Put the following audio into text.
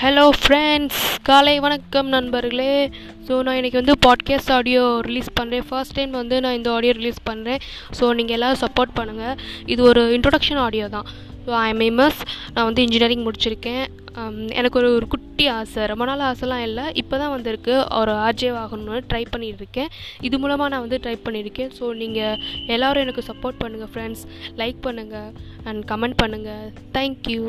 Hello friends காலை வணக்கம் நண்பர்களே. ஸோ நான் இன்றைக்கி வந்து பாட்காஸ்ட் ஆடியோ ரிலீஸ் பண்ணுறேன் ஃபர்ஸ்ட் டைம் வந்து நான் இந்த ஆடியோ ரிலீஸ் பண்ணுறேன் ஸோ நீங்கள் எல்லோரும் சப்போர்ட் பண்ணுங்கள் இது ஒரு இன்ட்ரொடக்ஷன் ஆடியோ தான். ஸோ ஐ எம் எம்எஸ் நான் வந்து இன்ஜினியரிங் முடிச்சிருக்கேன். Um, எனக்கு ஒரு ஒரு குட்டி ஆசை. ரொம்ப நாள் ஆசைலாம் இல்லை. இப்போ தான் வந்திருக்கு. ஒரு ஆர்ஜே ஆகணும்னு ட்ரை பண்ணியிருக்கேன். இது மூலமாக நான் வந்து ட்ரை பண்ணியிருக்கேன். ஸோ நீங்கள் எல்லோரும் எனக்கு சப்போர்ட் பண்ணுங்கள் ஃப்ரெண்ட்ஸ் லைக் பண்ணுங்கள் அண்ட் கமெண்ட் பண்ணுங்கள் தேங்க்யூ